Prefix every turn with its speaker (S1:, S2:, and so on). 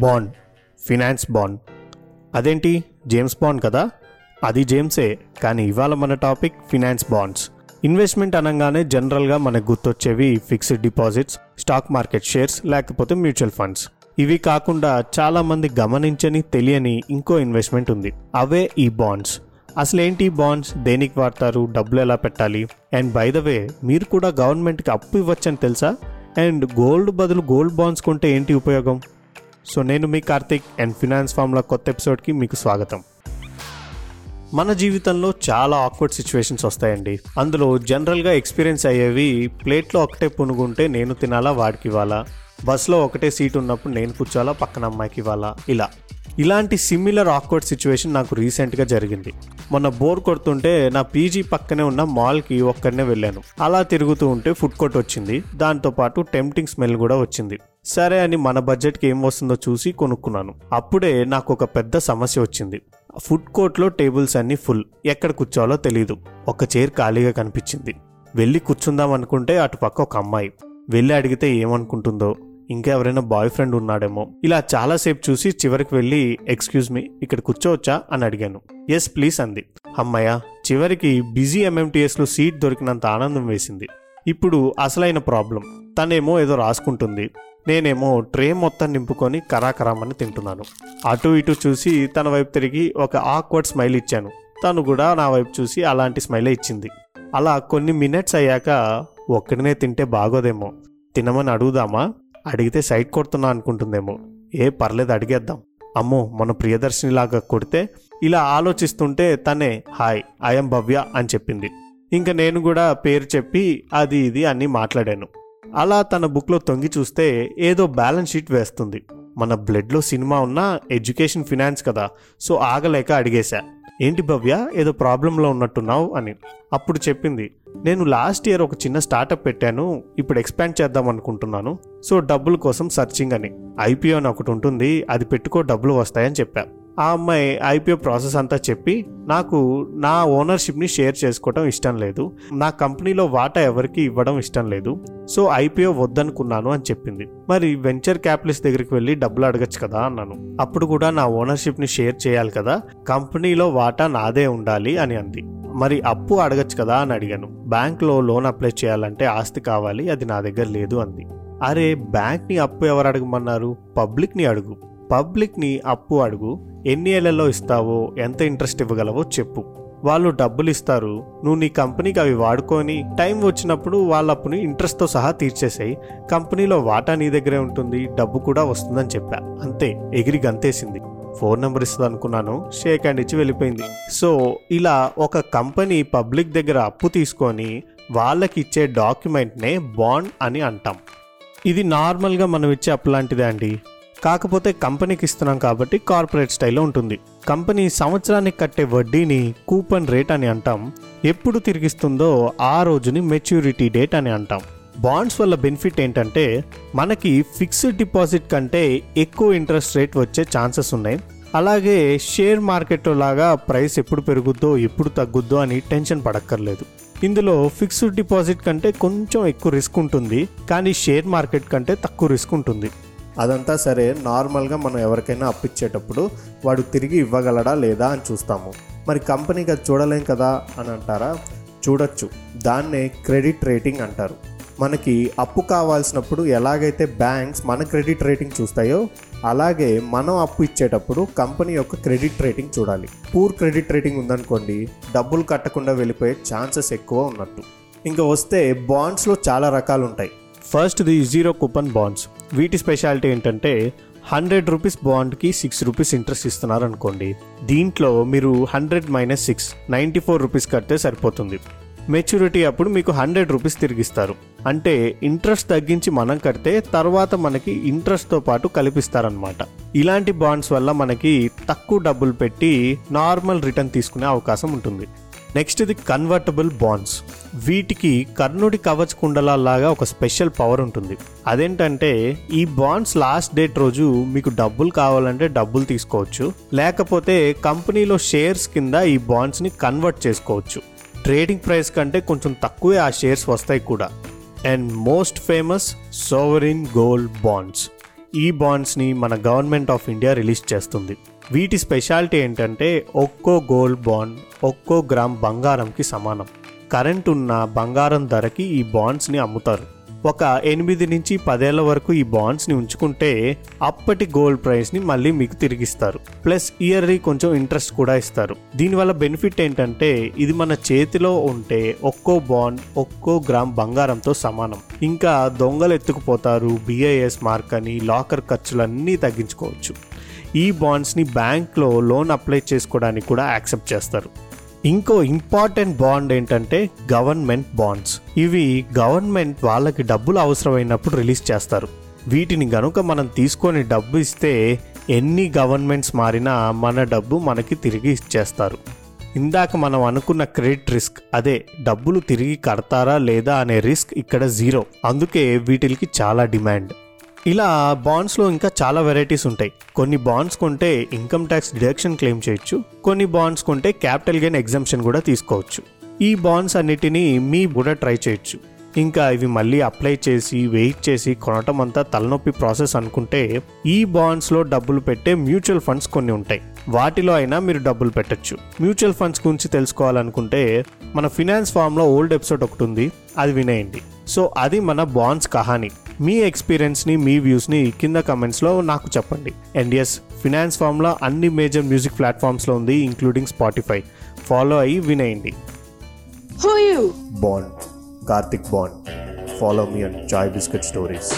S1: Bond finance bond. అదేంటి? James bond కదా? అది జేమ్సే కానీ ఇవాళ మన టాపిక్ ఫినాన్స్ బాండ్స్. ఇన్వెస్ట్మెంట్ అనగానే జనరల్గా మనకు గుర్తొచ్చేవి fixed deposits stock market shares లేకపోతే మ్యూచువల్ ఫండ్స్. ఇవి కాకుండా చాలామంది గమనించని తెలియని ఇంకో ఇన్వెస్ట్మెంట్ ఉంది. అవే ఈ బాండ్స్. అసలేంటి ఈ బాండ్స్? దేనికి వాడతారు? డబ్బులు ఎలా పెట్టాలి? అండ్ బై ద వే మీరు కూడా గవర్నమెంట్కి అప్పు ఇవ్వచ్చని తెలుసా? అండ్ గోల్డ్ బదులు గోల్డ్ బాండ్స్ కొంటే ఏంటి ఉపయోగం? సో నేను మీ కార్తిక్ అండ్ ఫినాన్స్ ఫార్మ్ల కొత్త ఎపిసోడ్కి మీకు స్వాగతం. మన జీవితంలో చాలా ఆక్వర్డ్ సిచ్యువేషన్స్ వస్తాయండి. అందులో జనరల్గా ఎక్స్పీరియన్స్ అయ్యేవి ప్లేట్లో ఒకటే పునుగుంటే నేను తినాలా వాడికి ఇవ్వాలా? బస్లో ఒకటే సీట్ ఉన్నప్పుడు నేను కూర్చోవాలా పక్కన అమ్మాయికి ఇవ్వాలా? ఇలా. ఇలాంటి సిమిలర్ ఆక్వర్డ్ సిచ్యువేషన్ నాకు రీసెంట్గా జరిగింది. మొన్న బోర్ కొడుతుంటే నా పీజీ పక్కనే ఉన్న మాల్కి ఒక్కడనే వెళ్ళాను. అలా తిరుగుతూ ఉంటే ఫుడ్ కోర్ట్ వచ్చింది. దాంతోపాటు టెంప్టింగ్ స్మెల్ కూడా వచ్చింది. సరే అని మన బడ్జెట్కి ఏం వస్తుందో చూసి కొనుక్కున్నాను. అప్పుడే నాకు ఒక పెద్ద సమస్య వచ్చింది. ఫుడ్ కోర్ట్లో టేబుల్స్ అన్నీ ఫుల్ ఎక్కడ కూర్చోవాలో తెలియదు ఒక చైర్ ఖాళీగా కనిపించింది. వెళ్ళి కూర్చుందాం అనుకుంటే అటు పక్క ఒక అమ్మాయి. వెళ్ళి అడిగితే ఏమనుకుంటుందో? ఇంకా ఎవరైనా బాయ్ ఫ్రెండ్ ఉన్నాడేమో. ఇలా చాలాసేపు చూసి చివరికి వెళ్ళి ఎక్స్క్యూజ్ మీ ఇక్కడ కూర్చోవచ్చా? అని అడిగాను. ఎస్ ప్లీజ్ అంది. అమ్మయ్య చివరికి బిజీ ఎంఎంటీఎస్లో సీట్ దొరికినంత ఆనందం వేసింది. ఇప్పుడు అసలైన ప్రాబ్లం. తనేమో ఏదో రాసుకుంటుంది. నేనేమో ట్రే మొత్తం నింపుకొని కరాకరామని తింటున్నాను. అటు ఇటు చూసి తన వైపు తిరిగి ఒక ఆక్వర్డ్ స్మైల్ ఇచ్చాను. తను కూడా నా వైపు చూసి అలాంటి స్మైలే ఇచ్చింది. అలా కొన్ని మినిట్స్ అయ్యాక ఒక్కడినే తింటే బాగోదేమో. తినమని అడుగుదామా? అడిగితే సైట్ కొడుతున్నా అనుకుంటుందేమో. ఏ పర్లేదు అడిగేద్దాం. అమ్మో మన ప్రియదర్శినిలాగా కొడితే ఇలా ఆలోచిస్తుంటే తనే హాయ్ ఐఎం భవ్య అని చెప్పింది. ఇంకా నేను కూడా పేరు చెప్పి అది ఇది అని మాట్లాడాను. అలా తన బుక్లో తొంగి చూస్తే ఏదో బ్యాలెన్స్ షీట్ వేస్తుంది. మన బ్లడ్లో సినిమా ఉన్న ఎడ్యుకేషన్ ఫినాన్స్ కదా సో ఆగలేక అడిగేశా. ఏంటి భవ్య ఏదో ప్రాబ్లంలో ఉన్నట్టున్నావు అని. అప్పుడు చెప్పింది నేను లాస్ట్ ఇయర్ ఒక చిన్న స్టార్టప్ పెట్టాను ఇప్పుడు ఎక్స్పాండ్ చేద్దాం అనుకుంటున్నాను. సో డబ్బుల కోసం సర్చింగ్ అని. ఐపీఓ అని ఒకటి ఉంటుంది అది పెట్టుకో డబ్బులు వస్తాయని చెప్పాను ఆ అమ్మాయి ఐపీఓ ప్రాసెస్ అంతా చెప్పి నాకు నా ఓనర్షిప్ని షేర్ చేసుకోవడం ఇష్టం లేదు. నా కంపెనీలో వాటా ఎవరికి ఇవ్వడం ఇష్టం లేదు. సో ఐపీఓ వద్దనుకున్నాను అని చెప్పింది. మరి వెంచర్ క్యాపిటలిస్ట్ దగ్గరికి వెళ్ళి డబ్బులు అడగచ్చు కదా అన్నాను. అప్పుడు కూడా నా ఓనర్షిప్ని షేర్ చేయాలి కదా కంపెనీలో వాటా నాదే ఉండాలి అని అంది. మరి అప్పు అడగచ్చు కదా అని అడిగాను. బ్యాంక్లో లోన్ అప్లై చేయాలంటే ఆస్తి కావాలి అది నా దగ్గర లేదు అంది. అరే బ్యాంక్ని అప్పు ఎవరు అడగమన్నారు? పబ్లిక్ని అడుగు. పబ్లిక్ని అప్పు అడుగు ఎన్ని ఏళ్ళలో ఇస్తావో ఎంత ఇంట్రెస్ట్ ఇవ్వగలవో చెప్పు. వాళ్ళు డబ్బులు ఇస్తారు నువ్వు నీ కంపెనీకి అవి వాడుకొని టైం వచ్చినప్పుడు వాళ్ళ అప్పుని ఇంట్రెస్ట్తో సహా తీర్చేసాయి. కంపెనీలో వాటా నీ దగ్గరే ఉంటుంది డబ్బు కూడా వస్తుందని చెప్పా. అంతే ఎగిరి గంతేసింది. ఫోన్ నెంబర్ ఇస్తుంది అనుకున్నాను షేక్ హ్యాండ్ ఇచ్చి వెళ్ళిపోయింది. సో ఇలా ఒక కంపెనీ పబ్లిక్ దగ్గర అప్పు తీసుకొని వాళ్ళకి ఇచ్చే డాక్యుమెంట్నే బాండ్ అని అంటాం. ఇది నార్మల్గా మనం ఇచ్చే అప్పు లాంటిదే అండి. కాకపోతే కంపెనీకి ఇస్తున్నాం కాబట్టి కార్పొరేట్ స్టైల్లో ఉంటుంది. కంపెనీ సంవత్సరానికి కట్టే వడ్డీని కూపన్ రేట్ అని అంటాం. ఎప్పుడు తిరిగిస్తుందో ఆ రోజుని మెచ్యూరిటీ డేట్ అని అంటాం. బాండ్స్ వల్ల బెనిఫిట్ ఏంటంటే మనకి ఫిక్స్డ్ డిపాజిట్ కంటే ఎక్కువ ఇంట్రెస్ట్ రేట్ వచ్చే ఛాన్సెస్ ఉన్నాయి. అలాగే షేర్ మార్కెట్లో లాగా ప్రైస్ ఎప్పుడు పెరుగుద్దో ఎప్పుడు తగ్గుద్దో అని టెన్షన్ పడక్కర్లేదు. ఇందులో ఫిక్స్డ్ డిపాజిట్ కంటే కొంచెం ఎక్కువ రిస్క్ ఉంటుంది. కానీ షేర్ మార్కెట్ కంటే తక్కువ రిస్క్ ఉంటుంది. అదంతా సరే నార్మల్గా మనం ఎవరికైనా అప్పిచ్చేటప్పుడు వాడు తిరిగి ఇవ్వగలడా లేదా అని చూస్తాము. మరి కంపెనీకి అది చూడలేం కదా అని అంటారా? చూడొచ్చు. దాన్నే క్రెడిట్ రేటింగ్ అంటారు. మనకి అప్పు కావాల్సినప్పుడు ఎలాగైతే బ్యాంక్స్ మన క్రెడిట్ రేటింగ్ చూస్తాయో అలాగే మనం అప్పు ఇచ్చేటప్పుడు కంపెనీ యొక్క క్రెడిట్ రేటింగ్ చూడాలి. పూర్ క్రెడిట్ రేటింగ్ ఉందనుకోండి డబ్బులు కట్టకుండా వెళ్ళిపోయే ఛాన్సెస్ ఎక్కువ ఉన్నట్టు. ఇంకా వస్తే బాండ్స్లో చాలా రకాలు ఉంటాయి ఫస్ట్ది జీరో కూపన్ బాండ్స్ వీటి స్పెషాలిటీ ఏంటంటే హండ్రెడ్ రూపీస్ బాండ్కి సిక్స్ రూపీస్ ఇంట్రెస్ట్ ఇస్తున్నారు అనుకోండి దీంట్లో మీరు hundred minus six ninety four rupees కడితే సరిపోతుంది. మెచ్యూరిటీ అప్పుడు మీకు హండ్రెడ్ రూపీస్ తిరిగిస్తారు. అంటే ఇంట్రెస్ట్ తగ్గించి మనం కడితే తర్వాత మనకి ఇంట్రెస్ట్తో పాటు కల్పిస్తారనమాట ఇలాంటి బాండ్స్ వల్ల మనకి తక్కువ డబ్బులు పెట్టి నార్మల్ రిటర్న్ తీసుకునే అవకాశం ఉంటుంది. నెక్స్ట్ ఇది కన్వర్టబుల్ బాండ్స్ వీటికి కర్ణుడి కవచ కుండలాగా ఒక స్పెషల్ పవర్ ఉంటుంది. అదేంటంటే ఈ బాండ్స్ లాస్ట్ డేట్ రోజు మీకు డబ్బులు కావాలంటే డబ్బులు తీసుకోవచ్చు. లేకపోతే కంపెనీలో షేర్స్ కింద ఈ బాండ్స్ని కన్వర్ట్ చేసుకోవచ్చు. ట్రేడింగ్ ప్రైస్ కంటే కొంచెం తక్కువే ఆ షేర్స్ వస్తాయి కూడా. And most famous sovereign gold bonds ఈ బాండ్స్ని మన గవర్నమెంట్ ఆఫ్ ఇండియా రిలీజ్ చేస్తుంది. వీటి స్పెషాలిటీ ఏంటంటే ఒక్కో గోల్డ్ బాండ్ ఒక్కో గ్రామ్ బంగారంకి సమానం. కరెంట్ ఉన్న బంగారం ధరకి ఈ బాండ్స్ని అమ్ముతారు. ఒక ఎనిమిది నుంచి పదేళ్ళ వరకు ఈ బాండ్స్ని ఉంచుకుంటే అప్పటి గోల్డ్ ప్రైస్ని మళ్ళీ మీకు తిరిగిస్తారు. ప్లస్ ఇయర్లీ కొంచెం ఇంట్రెస్ట్ కూడా ఇస్తారు. దీనివల్ల బెనిఫిట్ ఏంటంటే ఇది మన చేతిలో ఉంటే ఒక్కో బాండ్ ఒక్కో గ్రామ్ బంగారంతో సమానం. ఇంకా దొంగలు ఎత్తుకుపోతారు బిఐఎస్ మార్క్ అని లాకర్ ఖర్చులన్నీ తగ్గించుకోవచ్చు. ఈ బాండ్స్ని బ్యాంక్లో లోన్ అప్లై చేసుకోవడానికి కూడా యాక్సెప్ట్ చేస్తారు. ఇంకో ఇంపార్టెంట్ బాండ్ ఏంటంటే గవర్నమెంట్ బాండ్స్. ఇవి గవర్నమెంట్ వాళ్ళకి డబ్బులు అవసరమైనప్పుడు రిలీజ్ చేస్తారు. వీటిని గనుక మనం తీసుకొని డబ్బు ఇస్తే ఎన్ని గవర్నమెంట్స్ మారినా మన డబ్బు మనకి తిరిగి ఇచ్చేస్తారు. ఇందాక మనం అనుకున్న క్రెడిట్ రిస్క్ అదే డబ్బులు తిరిగి కడతారా లేదా అనే రిస్క్ ఇక్కడ జీరో. అందుకే వీటికి చాలా డిమాండ్. ఇలా బాండ్స్లో ఇంకా చాలా వెరైటీస్ ఉంటాయి. కొన్ని బాండ్స్ కొంటే ఇన్కమ్ ట్యాక్స్ డిడక్షన్ క్లెయిమ్ చేయొచ్చు. కొన్ని బాండ్స్ కొంటే క్యాపిటల్ గెయిన్ ఎగ్జామ్షన్ కూడా తీసుకోవచ్చు. ఈ బాండ్స్ అన్నిటినీ మీ కూడా ట్రై చేయొచ్చు. ఇంకా ఇవి మళ్ళీ అప్లై చేసి వెయిట్ చేసి కొనటం అంతా తలనొప్పి ప్రాసెస్ అనుకుంటే ఈ బాండ్స్లో డబ్బులు పెట్టే మ్యూచువల్ ఫండ్స్ కొన్ని ఉంటాయి. వాటిలో అయినా మీరు డబ్బులు పెట్టొచ్చు. మ్యూచువల్ ఫండ్స్ గురించి తెలుసుకోవాలనుకుంటే మన ఫినాన్స్ ఫామ్లో ఓల్డ్ ఎపిసోడ్ ఒకటి ఉంది. అది వినేయండి. సో అది మన బాండ్స్ కహాని. మీ ఎక్స్పీరియన్స్ని మీ వ్యూస్ని కింద కమెంట్స్లో నాకు చెప్పండి. అండ్ ఎస్ ఫినాన్స్ ఫామ్లో అన్ని మేజర్ మ్యూజిక్ ప్లాట్ఫామ్స్లో ఉంది ఇంక్లూడింగ్ స్పాటిఫై ఫాలో అయ్యి వినేయండి
S2: Who are you?
S1: Bond Karthik bond follow me and chai biscuit stories